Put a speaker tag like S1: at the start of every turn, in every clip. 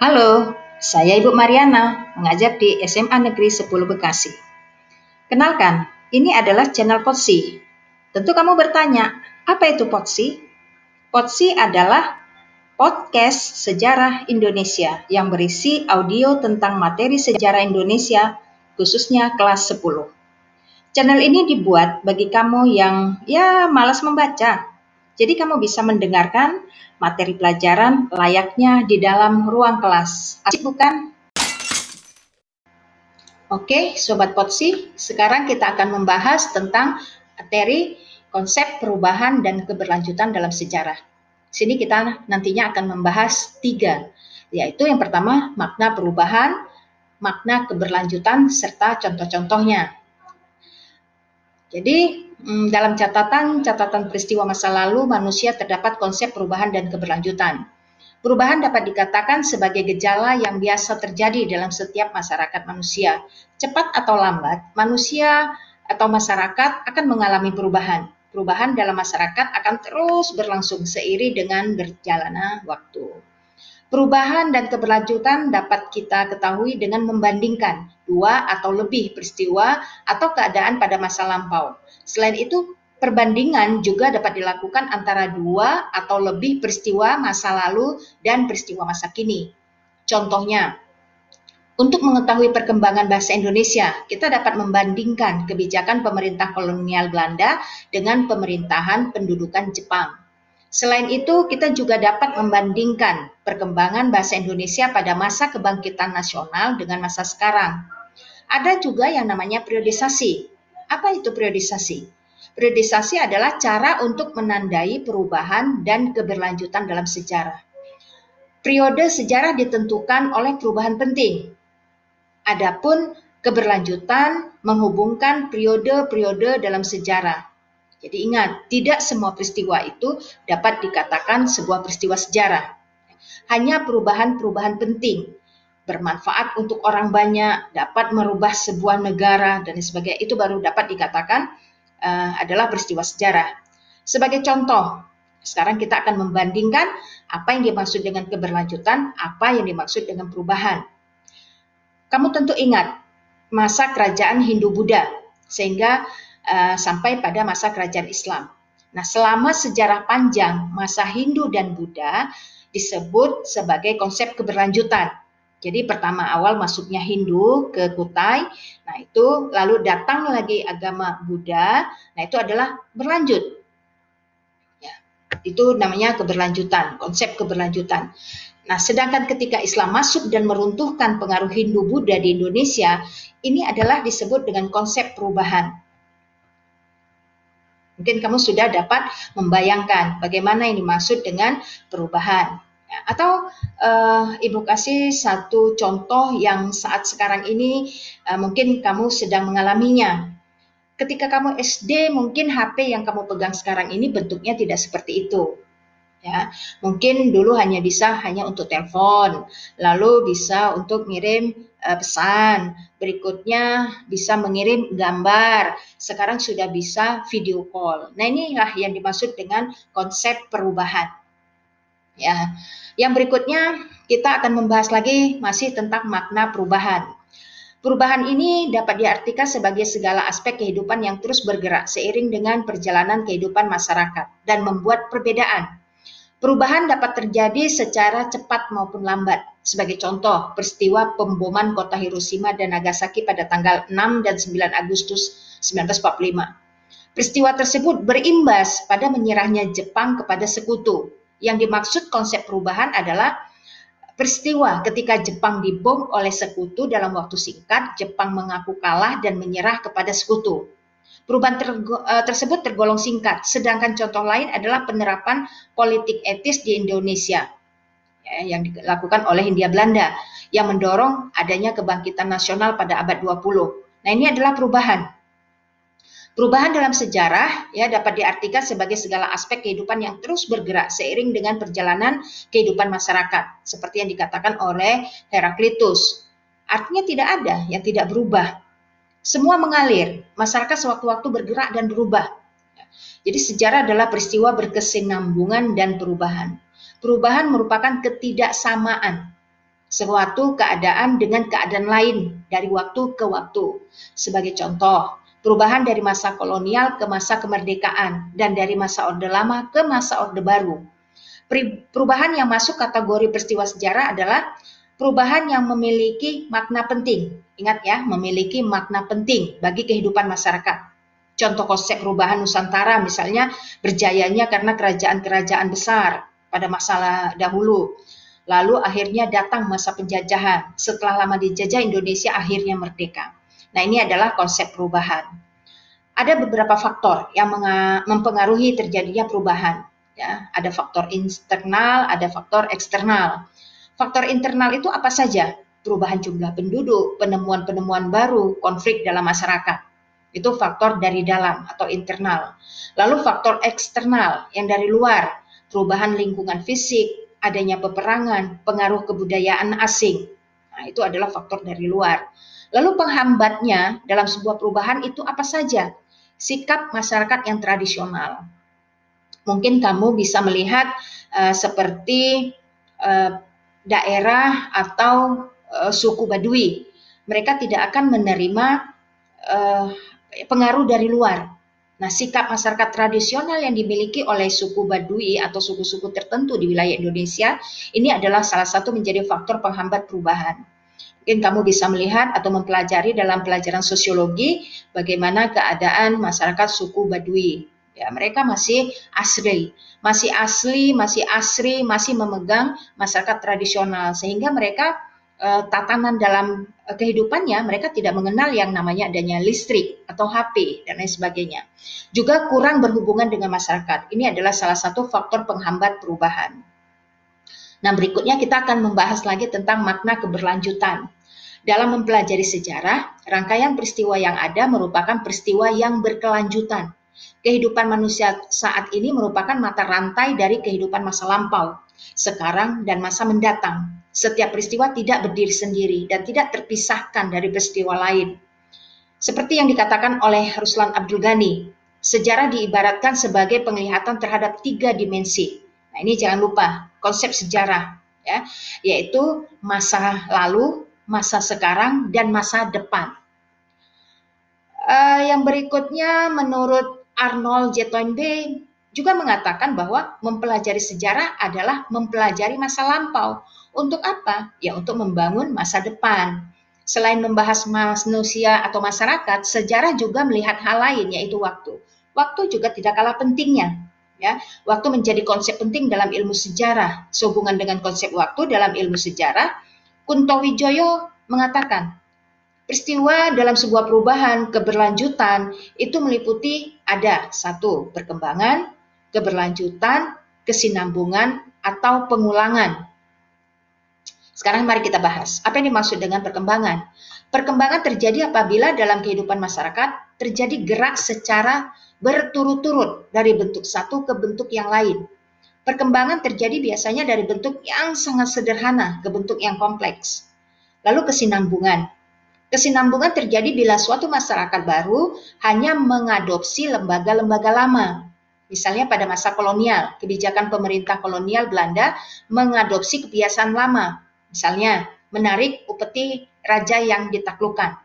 S1: Halo, saya Ibu Mariana, mengajar di SMA Negeri 10 Bekasi. Kenalkan, ini adalah channel Potsi. Tentu kamu bertanya, apa itu Potsi? Potsi adalah podcast sejarah Indonesia yang berisi audio tentang materi sejarah Indonesia, khususnya kelas 10. Channel ini dibuat bagi kamu yang ya malas membaca. Jadi kamu bisa mendengarkan materi pelajaran layaknya di dalam ruang kelas. Asik bukan? Oke, Sobat Potsi, sekarang kita akan membahas tentang materi konsep perubahan dan keberlanjutan dalam sejarah. Sini kita nantinya akan membahas tiga, yaitu yang pertama makna perubahan, makna keberlanjutan, serta contoh-contohnya. Jadi hmm, dalam catatan-catatan peristiwa masa lalu manusia terdapat konsep perubahan dan keberlanjutan. Perubahan dapat dikatakan sebagai gejala yang biasa terjadi dalam setiap masyarakat manusia. Cepat atau lambat, manusia atau masyarakat akan mengalami perubahan. Perubahan dalam masyarakat akan terus berlangsung seiring dengan berjalannya waktu. Perubahan dan keberlanjutan dapat kita ketahui dengan membandingkan dua atau lebih peristiwa atau keadaan pada masa lampau. Selain itu, perbandingan juga dapat dilakukan antara dua atau lebih peristiwa masa lalu dan peristiwa masa kini. Contohnya, untuk mengetahui perkembangan bahasa Indonesia, kita dapat membandingkan kebijakan pemerintah kolonial Belanda dengan pemerintahan pendudukan Jepang. Selain itu, kita juga dapat membandingkan perkembangan bahasa Indonesia pada masa kebangkitan nasional dengan masa sekarang. Ada juga yang namanya periodisasi. Apa itu periodisasi? Periodisasi adalah cara untuk menandai perubahan dan keberlanjutan dalam sejarah. Periode sejarah ditentukan oleh perubahan penting. Adapun keberlanjutan menghubungkan periode-periode dalam sejarah. Jadi ingat, tidak semua peristiwa itu dapat dikatakan sebuah peristiwa sejarah. Hanya perubahan-perubahan penting, bermanfaat untuk orang banyak, dapat merubah sebuah negara dan sebagainya itu baru dapat dikatakan uh, adalah peristiwa sejarah. Sebagai contoh, sekarang kita akan membandingkan apa yang dimaksud dengan keberlanjutan, apa yang dimaksud dengan perubahan. Kamu tentu ingat masa kerajaan Hindu-Buddha, sehingga uh, sampai pada masa kerajaan Islam. Nah, selama sejarah panjang masa Hindu dan Buddha disebut sebagai konsep keberlanjutan. Jadi pertama awal masuknya Hindu ke Kutai, nah itu lalu datang lagi agama Buddha, nah itu adalah berlanjut. Ya, itu namanya keberlanjutan, konsep keberlanjutan. Nah, sedangkan ketika Islam masuk dan meruntuhkan pengaruh Hindu Buddha di Indonesia, ini adalah disebut dengan konsep perubahan. Mungkin kamu sudah dapat membayangkan bagaimana ini maksud dengan perubahan. Ya, atau uh, Ibu kasih satu contoh yang saat sekarang ini uh, mungkin kamu sedang mengalaminya. Ketika kamu SD, mungkin HP yang kamu pegang sekarang ini bentuknya tidak seperti itu ya mungkin dulu hanya bisa hanya untuk telepon lalu bisa untuk ngirim uh, pesan. Berikutnya bisa mengirim gambar. Sekarang sudah bisa video call. Nah inilah yang dimaksud dengan konsep perubahan. Ya yang berikutnya kita akan membahas lagi masih tentang makna perubahan. Perubahan ini dapat diartikan sebagai segala aspek kehidupan yang terus bergerak seiring dengan perjalanan kehidupan masyarakat dan membuat perbedaan Perubahan dapat terjadi secara cepat maupun lambat. Sebagai contoh, peristiwa pemboman kota Hiroshima dan Nagasaki pada tanggal 6 dan 9 Agustus 1945. Peristiwa tersebut berimbas pada menyerahnya Jepang kepada sekutu. Yang dimaksud konsep perubahan adalah peristiwa ketika Jepang dibom oleh sekutu dalam waktu singkat, Jepang mengaku kalah dan menyerah kepada sekutu. Perubahan tergo, uh, tersebut tergolong singkat, sedangkan contoh lain adalah penerapan politik etis di Indonesia ya, yang dilakukan oleh Hindia Belanda yang mendorong adanya kebangkitan nasional pada abad 20. Nah, ini adalah perubahan. Perubahan dalam sejarah ya dapat diartikan sebagai segala aspek kehidupan yang terus bergerak seiring dengan perjalanan kehidupan masyarakat, seperti yang dikatakan oleh Heraklitus. Artinya tidak ada yang tidak berubah, semua mengalir, masyarakat sewaktu-waktu bergerak dan berubah. Jadi sejarah adalah peristiwa berkesinambungan dan perubahan. Perubahan merupakan ketidaksamaan suatu keadaan dengan keadaan lain dari waktu ke waktu. Sebagai contoh, perubahan dari masa kolonial ke masa kemerdekaan dan dari masa Orde Lama ke masa Orde Baru. Perubahan yang masuk kategori peristiwa sejarah adalah perubahan yang memiliki makna penting. Ingat ya, memiliki makna penting bagi kehidupan masyarakat. Contoh konsep perubahan Nusantara misalnya berjayanya karena kerajaan-kerajaan besar pada masa dahulu Lalu akhirnya datang masa penjajahan. Setelah lama dijajah, Indonesia akhirnya merdeka. Nah, ini adalah konsep perubahan. Ada beberapa faktor yang mempengaruhi terjadinya perubahan. Ya, ada faktor internal, ada faktor eksternal. Faktor internal itu apa saja? Perubahan jumlah penduduk, penemuan-penemuan baru, konflik dalam masyarakat. Itu faktor dari dalam atau internal. Lalu faktor eksternal yang dari luar, perubahan lingkungan fisik, adanya peperangan, pengaruh kebudayaan asing. Nah, itu adalah faktor dari luar. Lalu penghambatnya dalam sebuah perubahan itu apa saja? Sikap masyarakat yang tradisional. Mungkin kamu bisa melihat uh, seperti uh, daerah atau uh, suku Badui. Mereka tidak akan menerima uh, pengaruh dari luar. Nah, sikap masyarakat tradisional yang dimiliki oleh suku Badui atau suku-suku tertentu di wilayah Indonesia ini adalah salah satu menjadi faktor penghambat perubahan. Mungkin kamu bisa melihat atau mempelajari dalam pelajaran sosiologi bagaimana keadaan masyarakat suku Badui. Ya, mereka masih asli, masih asli, masih asri, masih memegang masyarakat tradisional sehingga mereka uh, tatanan dalam uh, kehidupannya mereka tidak mengenal yang namanya adanya listrik atau HP dan lain sebagainya. Juga kurang berhubungan dengan masyarakat. Ini adalah salah satu faktor penghambat perubahan. Nah, berikutnya kita akan membahas lagi tentang makna keberlanjutan. Dalam mempelajari sejarah, rangkaian peristiwa yang ada merupakan peristiwa yang berkelanjutan. Kehidupan manusia saat ini merupakan mata rantai dari kehidupan masa lampau, sekarang, dan masa mendatang. Setiap peristiwa tidak berdiri sendiri dan tidak terpisahkan dari peristiwa lain. Seperti yang dikatakan oleh Ruslan Abdul Ghani, sejarah diibaratkan sebagai penglihatan terhadap tiga dimensi. Nah, ini jangan lupa konsep sejarah, ya, yaitu masa lalu, masa sekarang, dan masa depan. Uh, yang berikutnya, menurut Arnold J. Toynbee, juga mengatakan bahwa mempelajari sejarah adalah mempelajari masa lampau. Untuk apa? Ya untuk membangun masa depan. Selain membahas manusia atau masyarakat, sejarah juga melihat hal lain yaitu waktu. Waktu juga tidak kalah pentingnya. Ya, waktu menjadi konsep penting dalam ilmu sejarah. Sehubungan dengan konsep waktu dalam ilmu sejarah, Kunto Wijoyo mengatakan, peristiwa dalam sebuah perubahan keberlanjutan itu meliputi ada satu perkembangan, keberlanjutan, kesinambungan, atau pengulangan. Sekarang mari kita bahas, apa yang dimaksud dengan perkembangan? Perkembangan terjadi apabila dalam kehidupan masyarakat terjadi gerak secara berturut-turut dari bentuk satu ke bentuk yang lain. Perkembangan terjadi biasanya dari bentuk yang sangat sederhana ke bentuk yang kompleks. Lalu kesinambungan. Kesinambungan terjadi bila suatu masyarakat baru hanya mengadopsi lembaga-lembaga lama Misalnya pada masa kolonial, kebijakan pemerintah kolonial Belanda mengadopsi kebiasaan lama. Misalnya, menarik upeti raja yang ditaklukkan.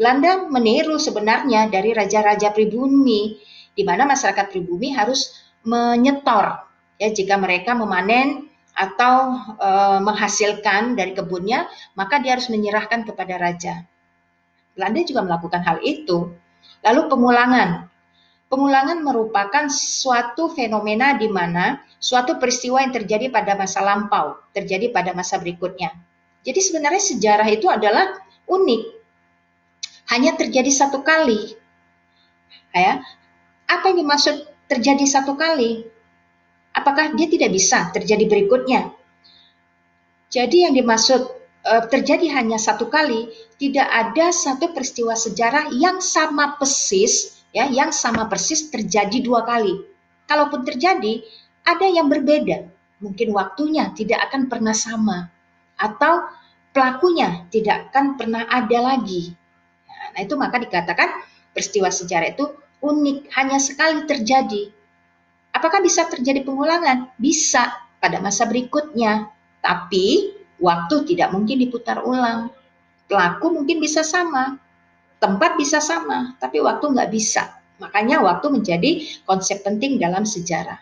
S1: Belanda meniru sebenarnya dari raja-raja pribumi, di mana masyarakat pribumi harus menyetor ya jika mereka memanen atau e, menghasilkan dari kebunnya, maka dia harus menyerahkan kepada raja. Belanda juga melakukan hal itu. Lalu pengulangan, Pengulangan merupakan suatu fenomena di mana suatu peristiwa yang terjadi pada masa lampau terjadi pada masa berikutnya. Jadi sebenarnya sejarah itu adalah unik. Hanya terjadi satu kali. Ya. Apa yang dimaksud terjadi satu kali? Apakah dia tidak bisa terjadi berikutnya? Jadi yang dimaksud e, terjadi hanya satu kali, tidak ada satu peristiwa sejarah yang sama persis ya yang sama persis terjadi dua kali. Kalaupun terjadi, ada yang berbeda. Mungkin waktunya tidak akan pernah sama atau pelakunya tidak akan pernah ada lagi. Nah, itu maka dikatakan peristiwa sejarah itu unik, hanya sekali terjadi. Apakah bisa terjadi pengulangan? Bisa pada masa berikutnya. Tapi Waktu tidak mungkin diputar ulang. Pelaku mungkin bisa sama, tempat bisa sama, tapi waktu nggak bisa. Makanya waktu menjadi konsep penting dalam sejarah.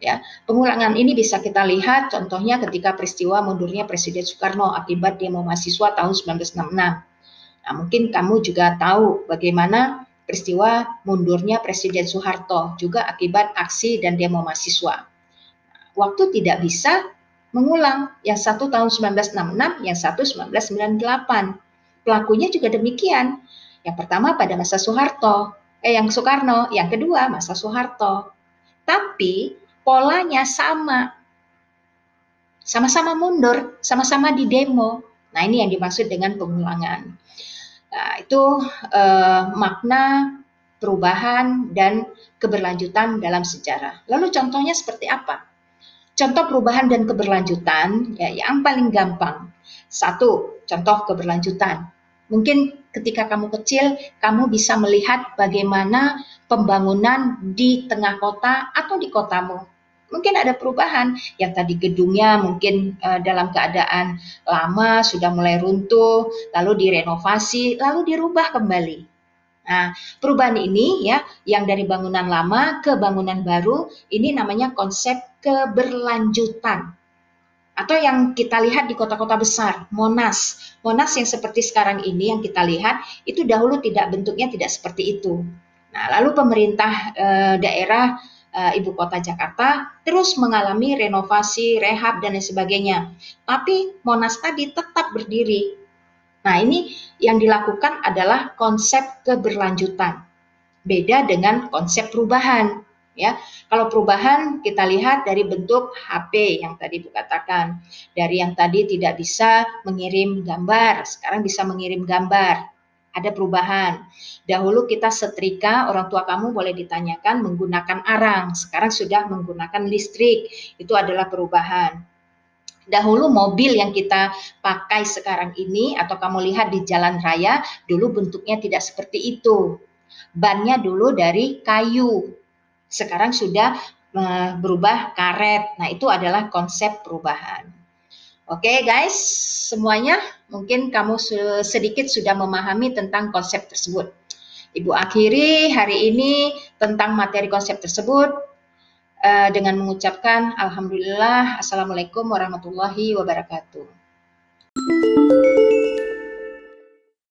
S1: Ya, pengulangan ini bisa kita lihat contohnya ketika peristiwa mundurnya Presiden Soekarno akibat demo mahasiswa tahun 1966. Nah, mungkin kamu juga tahu bagaimana peristiwa mundurnya Presiden Soeharto juga akibat aksi dan demo mahasiswa. Waktu tidak bisa mengulang. Yang satu tahun 1966, yang satu 1998. Pelakunya juga demikian. Yang pertama pada masa Soeharto, eh yang Soekarno, yang kedua masa Soeharto. Tapi polanya sama. Sama-sama mundur, sama-sama di demo. Nah, ini yang dimaksud dengan pengulangan. Nah, itu eh, makna perubahan dan keberlanjutan dalam sejarah. Lalu contohnya seperti apa? Contoh perubahan dan keberlanjutan ya yang paling gampang. Satu, contoh keberlanjutan. Mungkin ketika kamu kecil, kamu bisa melihat bagaimana pembangunan di tengah kota atau di kotamu. Mungkin ada perubahan yang tadi gedungnya mungkin uh, dalam keadaan lama sudah mulai runtuh, lalu direnovasi, lalu dirubah kembali. Nah, perubahan ini ya, yang dari bangunan lama ke bangunan baru, ini namanya konsep keberlanjutan. Atau yang kita lihat di kota-kota besar, Monas. Monas yang seperti sekarang ini yang kita lihat, itu dahulu tidak bentuknya tidak seperti itu. Nah, lalu pemerintah e, daerah e, ibu kota Jakarta terus mengalami renovasi, rehab dan lain sebagainya. Tapi Monas tadi tetap berdiri Nah, ini yang dilakukan adalah konsep keberlanjutan. Beda dengan konsep perubahan, ya. Kalau perubahan kita lihat dari bentuk HP yang tadi dikatakan, dari yang tadi tidak bisa mengirim gambar, sekarang bisa mengirim gambar. Ada perubahan. Dahulu kita setrika, orang tua kamu boleh ditanyakan menggunakan arang, sekarang sudah menggunakan listrik. Itu adalah perubahan Dahulu mobil yang kita pakai sekarang ini atau kamu lihat di jalan raya dulu bentuknya tidak seperti itu. Bannya dulu dari kayu. Sekarang sudah uh, berubah karet. Nah, itu adalah konsep perubahan. Oke okay, guys, semuanya mungkin kamu sedikit sudah memahami tentang konsep tersebut. Ibu akhiri hari ini tentang materi konsep tersebut. Eh, dengan mengucapkan Alhamdulillah, Assalamualaikum warahmatullahi wabarakatuh.